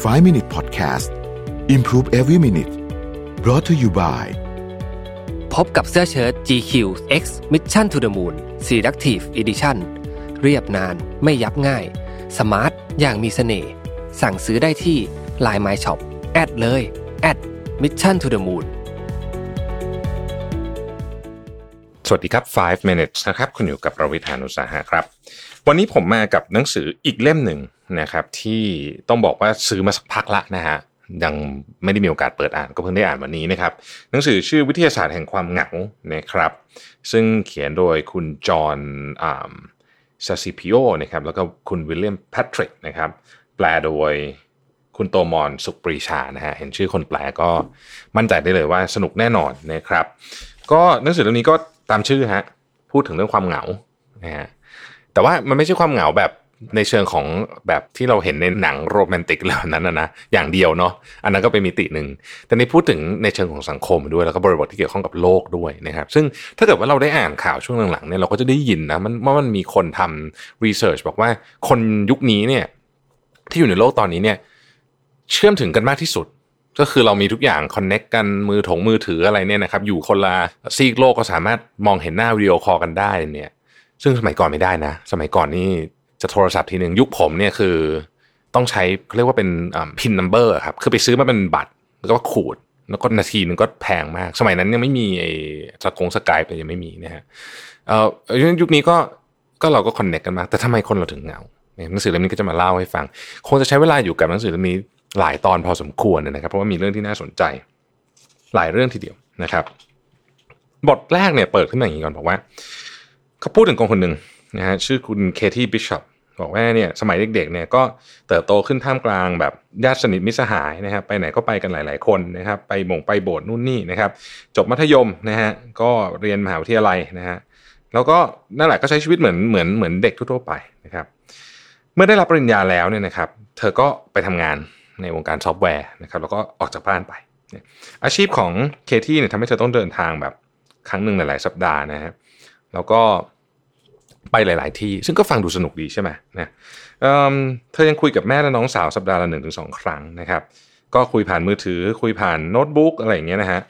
5 Minute Podcast Improve Every Minute brought to you by พบกับเสื้อเชิ้ต GQ X Mission to the Moon Selective Edition เรียบนานไม่ยับง่าย สมาร์ท อย่างมีเสน่ห์ สั่งซื้อได้ที่ Line My Shop แอดเลยแอด Mission to the Moon สวัสดีครับ 5 minutes นะครับ คุณอยู่กับประวิทยานุสาหะครับ วันนี้ผมมากับหนังสืออีกเล่มหนึ่ง นะครับที่ต้องบอกว่าซื้อมาสักพักละนะฮะยังไม่ได้มีโอกาสเปิดอ่านก็เพิ่งได้อ่านวันนี้นะครับหนังสือชื่อวิทยาศาสตร์แห่งความเหงานะครับ ซึ่งเขียนโดยคุณจอห์น คาซิออปโปนะครับแล้วก็คุณวิลเลียมแพทริกนะครับแปลโดยคุณโตมร ศุขปรีชานะฮะเห็นชื่อคนแปลก็มั่นใจได้เลยว่าสนุกแน่นอนนะครับ ก็หนังสือเล่มนี้ก็ตามชื่อฮะพูดถึงเรื่องความเหงานะฮะแต่ว่ามันไม่ใช่ความเหงาแบบ ในเชิงของแบบที่เราเห็นในหนังโรแมนติกเหล่านั้นนะอย่างเดียวเนาะอันนั้นก็เป็นมิติหนึ่งแต่ในพูดถึงในเชิงของสังคมด้วยแล้วก็บริบทที่เกี่ยวข้องกับโลกด้วยนะครับ ซึ่งถ้าเกิดว่าเราได้อ่านข่าวช่วงหลังๆเนี่ยเราก็จะได้ยินนะมันว่ามันมีคนทำรีเสิร์ชบอกว่าคนยุคนี้เนี่ยที่อยู่ในโลกตอนนี้เนี่ยเชื่อมถึงกันมากที่สุดก็คือเรามีทุกอย่าง connect กันมือถงมือถืออะไรเนี่ยนะครับ อยู่คนละซีกโลกก็สามารถมองเห็นหน้าวิดีโอคอลกันได้เนี่ย ซึ่งสมัยก่อนไม่ได้นะ สมัยก่อนนี่ จะโทรศัพท์ทีหนึ่งยุคผมเนี่ยคือต้องใช้เขาเรียกว่าเป็น PIN number ครับคือไปซื้อมาเป็นบัตรแล้วก็ขูด แล้วก็นาทีหนึ่งก็แพงมาก สมัยนั้นยังไม่มีไอ้สกง Skype ยังไม่มีนะฮะเอ่อยุคนี้ก็ก็เราก็ connect กันมากแต่ทำไมคนเราถึงเหงาหนังสือเล่มนี้ก็จะมาเล่าให้ฟัง คงจะใช้เวลาอยู่กับหนังสือเล่มนี้หลายตอนพอสมควรนะครับ เพราะว่ามีเรื่องที่น่าสนใจ หลายเรื่องทีเดียวนะครับ บทแรกเนี่ยเปิดขึ้นมาอย่างนี้ก่อนบอกว่า เขาพูดถึงคนคนหนึ่งนะฮะชื่อคุณเคที่บิชอป บอกว่าเนี่ยสมัยเด็กๆเนี่ยก็เติบโตขึ้นท่ามกลางแบบญาติสนิทมิสหายนะครับ ไปไหนก็ไปกันหลาย ๆ คนนะครับ ไปหม่งไปโบสถ์นู่นนี่นะครับ จบมัธยมนะฮะก็เรียนมหาวิทยาลัยนะฮะแล้วก็นั่นแหละก็ใช้ชีวิตเหมือนเหมือนเหมือนเด็กทั่วไปนะครับ เมื่อได้รับปริญญาแล้วเนี่ยนะครับ เธอก็ไปทำงานในวงการซอฟต์แวร์นะครับแล้วก็ออกจากบ้านไป อาชีพของเคทีเนี่ยทำให้เธอต้องเดินทางแบบครั้งหนึ่งหลาย ๆ สัปดาห์นะฮะแล้วก็ ไปหลาย ๆ ที่ ซึ่งก็ฟังดูสนุกดีใช่ไหมนะ เธอยังคุยกับแม่และน้องสาวสัปดาห์ละหนึ่งถึงสองครั้งนะครับ ก็คุยผ่านมือถือ คุยผ่านโน้ตบุ๊กอะไรอย่างเงี้ยนะฮะ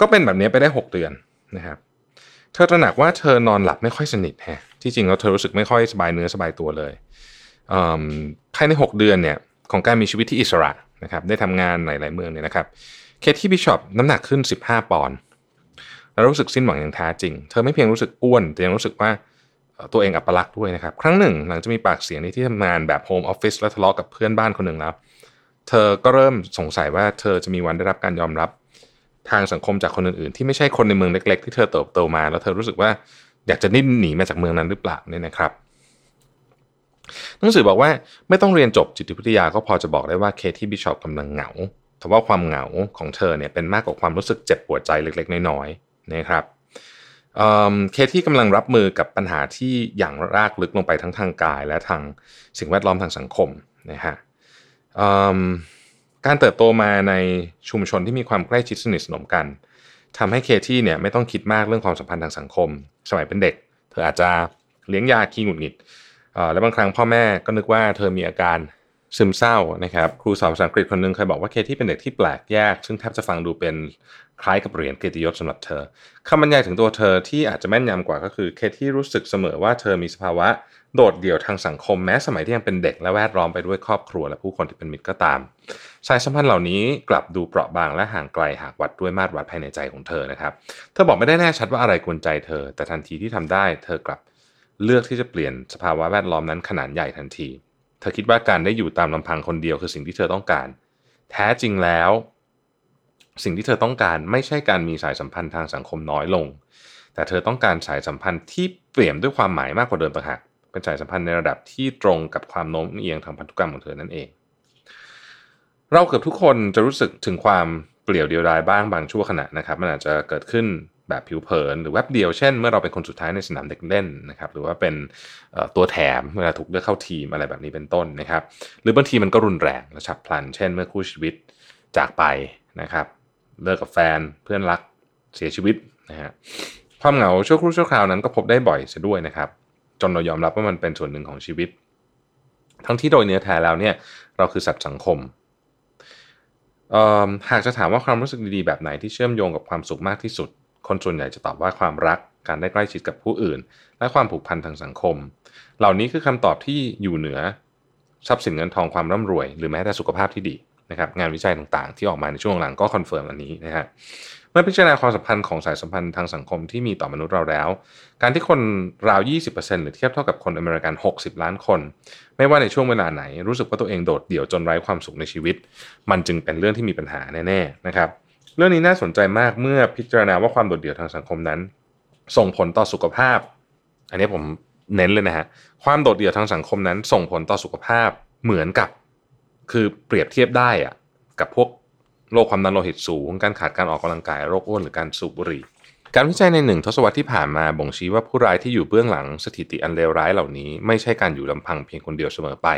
ก็เป็นแบบนี้ไปได้ 6 เดือนนะครับ เธอตระหนักว่าเธอนอนหลับไม่ค่อยสนิทฮะ ที่จริงแล้วเธอรู้สึกไม่ค่อยสบายเนื้อสบายตัวเลยภายใน 6 เดือนเนี่ยของการมีชีวิตที่อิสระนะครับ ได้ทำงานหลาย ๆ เมืองเนี่ยนะครับ เคที่บิชอปน้ำหนักขึ้น 15 ปอนด์แล้วรู้สึกสิ้นหวังอย่างแท้จริง เธอไม่เพียงรู้สึกอ้วน แต่ยังรู้สึกว่า ตัวเองอัปลักษ์ด้วยนะครับ ครั้งหนึ่งหลังจะมีปากเสียงในที่ทำงานแบบโฮมออฟฟิศและทะเลาะกับเพื่อนบ้านคนหนึ่งแล้ว เธอก็เริ่มสงสัยว่าเธอจะมีวันได้รับการยอมรับ ทางสังคมจากคนอื่นๆ ที่ไม่ใช่คนในเมืองเล็ก ๆ ที่เธอเติบโตมา แล้วเธอรู้สึกว่าอยากจะนิ่หนีมาจากเมืองนั้นหรือเปล่าเนี่ยนะครับหนังสือบอกว่าไม่ต้องเรียนจบจิตวิทยาก็พอจะบอกได้ว่าเคที่บิชอปกำลังเหงาแต่ว่าความเหงาของเธอเนี่ยเป็นมากกว่าความรู้สึกเจ็บปวดใจเล็กๆ น้อยๆนะครับ เคที่กำลังรับมือกับปัญหาที่อย่างรากลึกลงไปทั้งทางกาย และทางสิ่งแวดล้อมทางสังคมนะฮะการเติบโตมาในชุมชนที่มีความใกล้ชิดสนิทสนมกันทำให้เคที่เนี่ยไม่ต้องคิดมากเรื่องความสัมพันธ์ทางสังคม สมัยเป็นเด็ก เธออาจจะเลี้ยงยาขี้หงุดหงิดและบางครั้งพ่อแม่ก็นึกว่าเธอมีอาการ ซึมเศร้านะครับครูสอนภาษาอังกฤษคนหนึ่งเคยบอกว่าเคที่เป็นเด็กที่แปลกแยก ซึ่งแทบจะฟังดูเป็นคล้ายกับเหรียญเกียรติยศสำหรับเธอคำบรรยายถึงตัวเธอที่อาจจะแม่นยำกว่าก็คือเคที่รู้สึกเสมอว่าเธอมีสภาวะโดดเดี่ยวทางสังคมแม้สมัยที่ยังเป็นเด็กและแวดล้อมไปด้วยครอบครัวและผู้คนที่เป็นมิตรก็ตาม สายสัมพันธ์เหล่านี้กลับดูเปราะบางและห่างไกลหากวัดด้วยมาตรวัดภายในใจของเธอนะครับ เธอบอกไม่ได้แน่ชัดว่าอะไรกวนใจเธอ แต่ทันทีที่ทำได้ เธอกลับเลือกที่จะเปลี่ยนสภาวะแวดล้อมนั้นขนาดใหญ่ทันที เธอคิดว่าการได้อยู่ตามลำพังคนเดียวคือสิ่งที่เธอต้องการ แท้จริงแล้ว สิ่งที่เธอต้องการไม่ใช่การมีสายสัมพันธ์ทางสังคมน้อยลง แต่เธอต้องการสายสัมพันธ์ที่เปลี่ยนด้วยความหมายมากกว่าเดิมต่างหากเป็นสายสัมพันธ์ในระดับที่ตรงกับความโน้มเอียงทางพันธุกรรมของเธอนั่นเอง เราเกือบทุกคนจะรู้สึกถึงความเปลี่ยวเดียวดายบ้างบางชั่วขณะนะครับ มันอาจจะเกิดขึ้น แบบผิวเผินหรือแวบเดียวเช่นเมื่อเราเป็นคนสุดท้ายในสนามเด็กเล่นนะครับหรือว่าเป็นตัวแถมเวลาถูกเลือกเข้าทีมอะไรแบบนี้เป็นต้นนะครับหรือบางทีมันก็รุนแรงและฉับพลัน เช่น เมื่อคู่ชีวิตจากไปนะครับเลิกกับแฟนเพื่อนรักเสียชีวิตนะฮะความเหงาชั่วครู่ชั่วคราวนั้นก็พบได้บ่อยเสียด้วยนะครับ จนเรายอมรับว่ามันเป็นส่วนหนึ่งของชีวิต ทั้งที่โดยเนื้อแท้แล้วเนี่ยเราคือสัตว์สังคมเอิ่มหากจะถามว่าความรู้สึกดีๆแบบไหนที่เชื่อมโยงกับความสุขมากที่สุด คนส่วนใหญ่จะตอบว่าความรักการได้ใกล้ชิดกับผู้อื่น และความผูกพันทางสังคม เหล่านี้คือคำตอบที่อยู่เหนือทรัพย์สินเงินทองความร่ำรวย หรือแม้แต่สุขภาพที่ดีนะครับงานวิจัยต่างๆ ที่ออกมาในช่วงหลังก็ confirm อันนี้นะฮะเมื่อพิจารณาความสัมพันธ์ของสายสัมพันธ์ทางสังคมที่มีต่อมนุษย์เราแล้ว การที่คนราว 20%หรือเทียบเท่ากับคนอเมริกัน 60 ล้านคน ไม่ว่าในช่วงเวลาไหน รู้สึกว่าตัวเองโดดเดี่ยวจนไร้ความสุขในชีวิต มันจึงเป็นเรื่องที่มีปัญหาแน่ๆนะครับ เรื่องนี้น่าสนใจมากเมื่อพิจารณาว่าความโดดเดี่ยวทางสังคมนั้น ส่งผลต่อสุขภาพ อันนี้ผมเน้นเลยนะฮะความโดดเดี่ยวทางสังคมนั้น ส่งผลต่อสุขภาพเหมือนกับ คือเปรียบเทียบได้อะกับพวกโรคความดันโลหิตสูง การขาดการออกกำลังกายโรคอ้วนหรือการสูบบุหรี่การวิจัยในหนึ่งทศวรรษที่ผ่านมาบ่งชี้ว่าผู้ร้ายที่อยู่เบื้องหลังสถิติอันเลวร้ายเหล่านี้ ไม่ใช่การอยู่ลำพังเพียงคนเดียวเสมอไป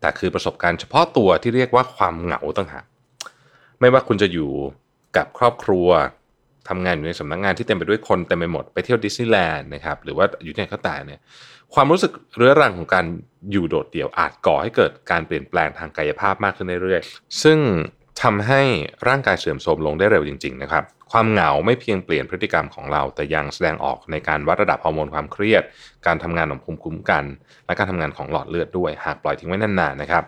แต่คือประสบการณ์เฉพาะตัวที่เรียกว่าความเหงาต่างหากไม่ว่าคุณจะอยู่ กับครอบครัวทำงานอยู่ในสำนักงานที่เต็มไปด้วยคนเต็มไปหมดไปเที่ยวดิสนีย์แลนด์นะครับหรือว่าอยู่ที่ไหนก็ตามเนี่ยความรู้สึกเรื้อรังของการอยู่โดดเดี่ยวอาจก่อให้เกิดการเปลี่ยนแปลงทางกายภาพมากขึ้นเรื่อยๆ ซึ่งทำให้ร่างกายเสื่อมโทรมลงได้เร็วจริงๆนะครับ ความเหงาไม่เพียงเปลี่ยนพฤติกรรมของเรา แต่ยังแสดงออกในการวัดระดับฮอร์โมนความเครียด การทำงานของภูมิคุ้มกัน และการทำงานของหลอดเลือดด้วย หากปล่อยทิ้งไว้นานๆนะครับ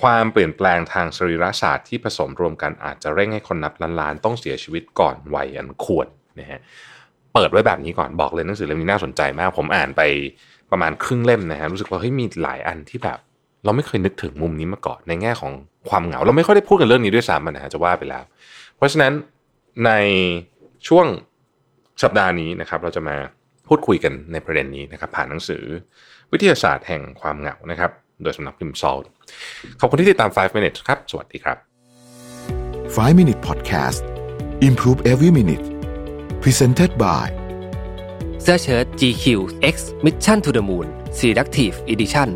ความเปลี่ยนแปลงทางสรีรศาสตร์ที่ผสมรวมกันอาจจะเร่งให้คนนับล้านๆต้องเสียชีวิตก่อนวัยอันควรนะฮะเปิดไว้แบบนี้ก่อนบอกเลยหนังสือเล่มนี้น่าสนใจมาก ผมอ่านไปประมาณครึ่งเล่มนะฮะรู้สึกว่าเฮ้ยมีหลายอันที่แบบ เราไม่เคยนึกถึงมุมนี้มาก่อนในแง่ของความเหงา เราไม่ค่อยได้พูดกันเรื่องนี้ด้วยซ้ำนะฮะจะว่าไปแล้ว เพราะฉะนั้นในช่วงสัปดาห์นี้นะครับ เราจะมาพูดคุยกันในประเด็นนี้นะครับ ผ่านหนังสือวิทยาศาสตร์แห่งความเหงานะครับ โดยสำนักพิมพ์ซอลขอบคุณที่ติดตาม 5 minutes ครับ สวัสดีครับ 5 Minute Podcast Improve Every Minute Presented by เสื้อเชิ้ต GQ X Mission to the Moon Selective Edition